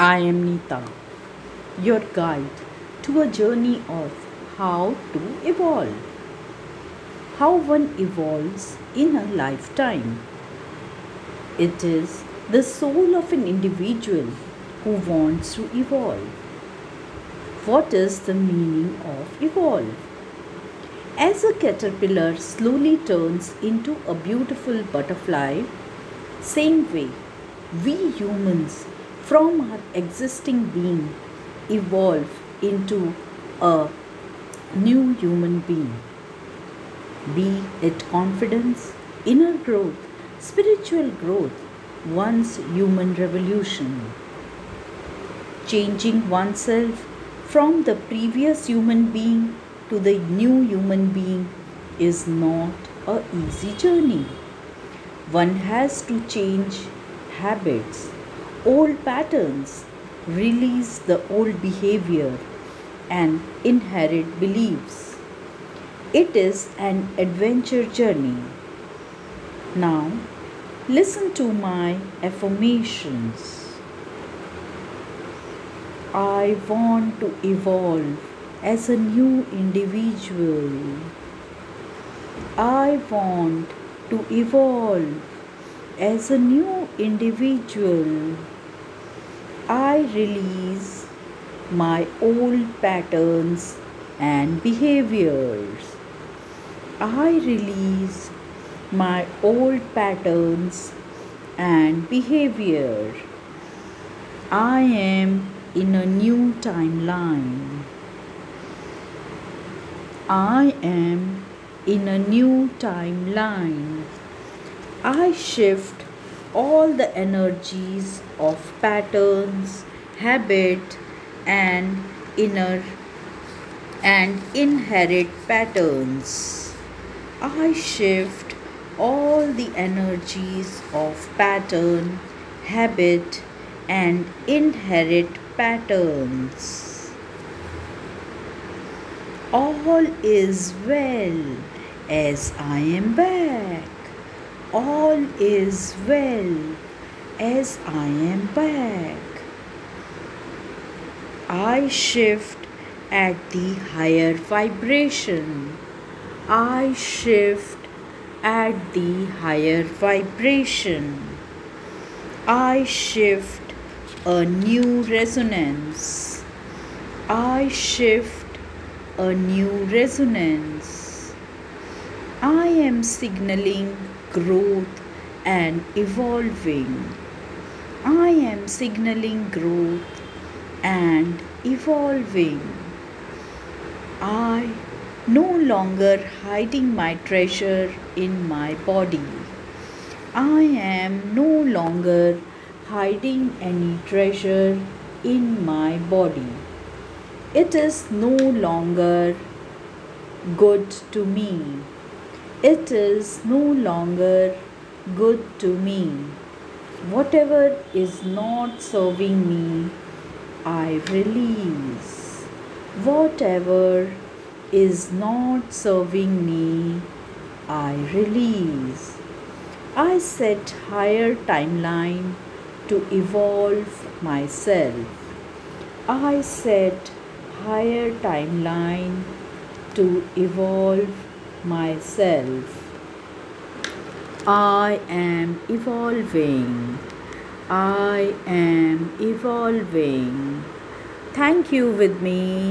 I am Nita, your guide to a journey of how to evolve. How one evolves in a lifetime. It is the soul of an individual who wants to evolve. What is the meaning of evolve? As a caterpillar slowly turns into a beautiful butterfly, same way, we humans from our existing being evolve into a new human being. Be it confidence, inner growth, spiritual growth, one's human revolution. Changing oneself from the previous human being to the new human being is not a easy journey. One has to change habits, old patterns, release the old behavior, and inherit beliefs. It is an adventure journey. Now, listen to my affirmations. I want to evolve as a new individual. I want to evolve as a new individual. I release my old patterns and behaviors. I release my old patterns and behavior. I am in a new timeline. I am in a new timeline. I shift all the energies of patterns, habit, and inner and inherit patterns. I shift all the energies of pattern, habit, and inherit patterns. All is well as I am back. All is well as I am back. I shift at the higher vibration. I shift at the higher vibration. I shift a new resonance. I shift a new resonance. I am signaling growth and evolving. I am signaling growth and evolving. I no longer hiding my treasure in my body. I am no longer hiding any treasure in my body. It is no longer good to me. It is no longer good to me. Whatever is not serving me I release. Whatever is not serving me, I release. I set higher timeline to evolve myself. I set higher timeline to evolve myself. I am evolving. I am evolving. Thank you with me.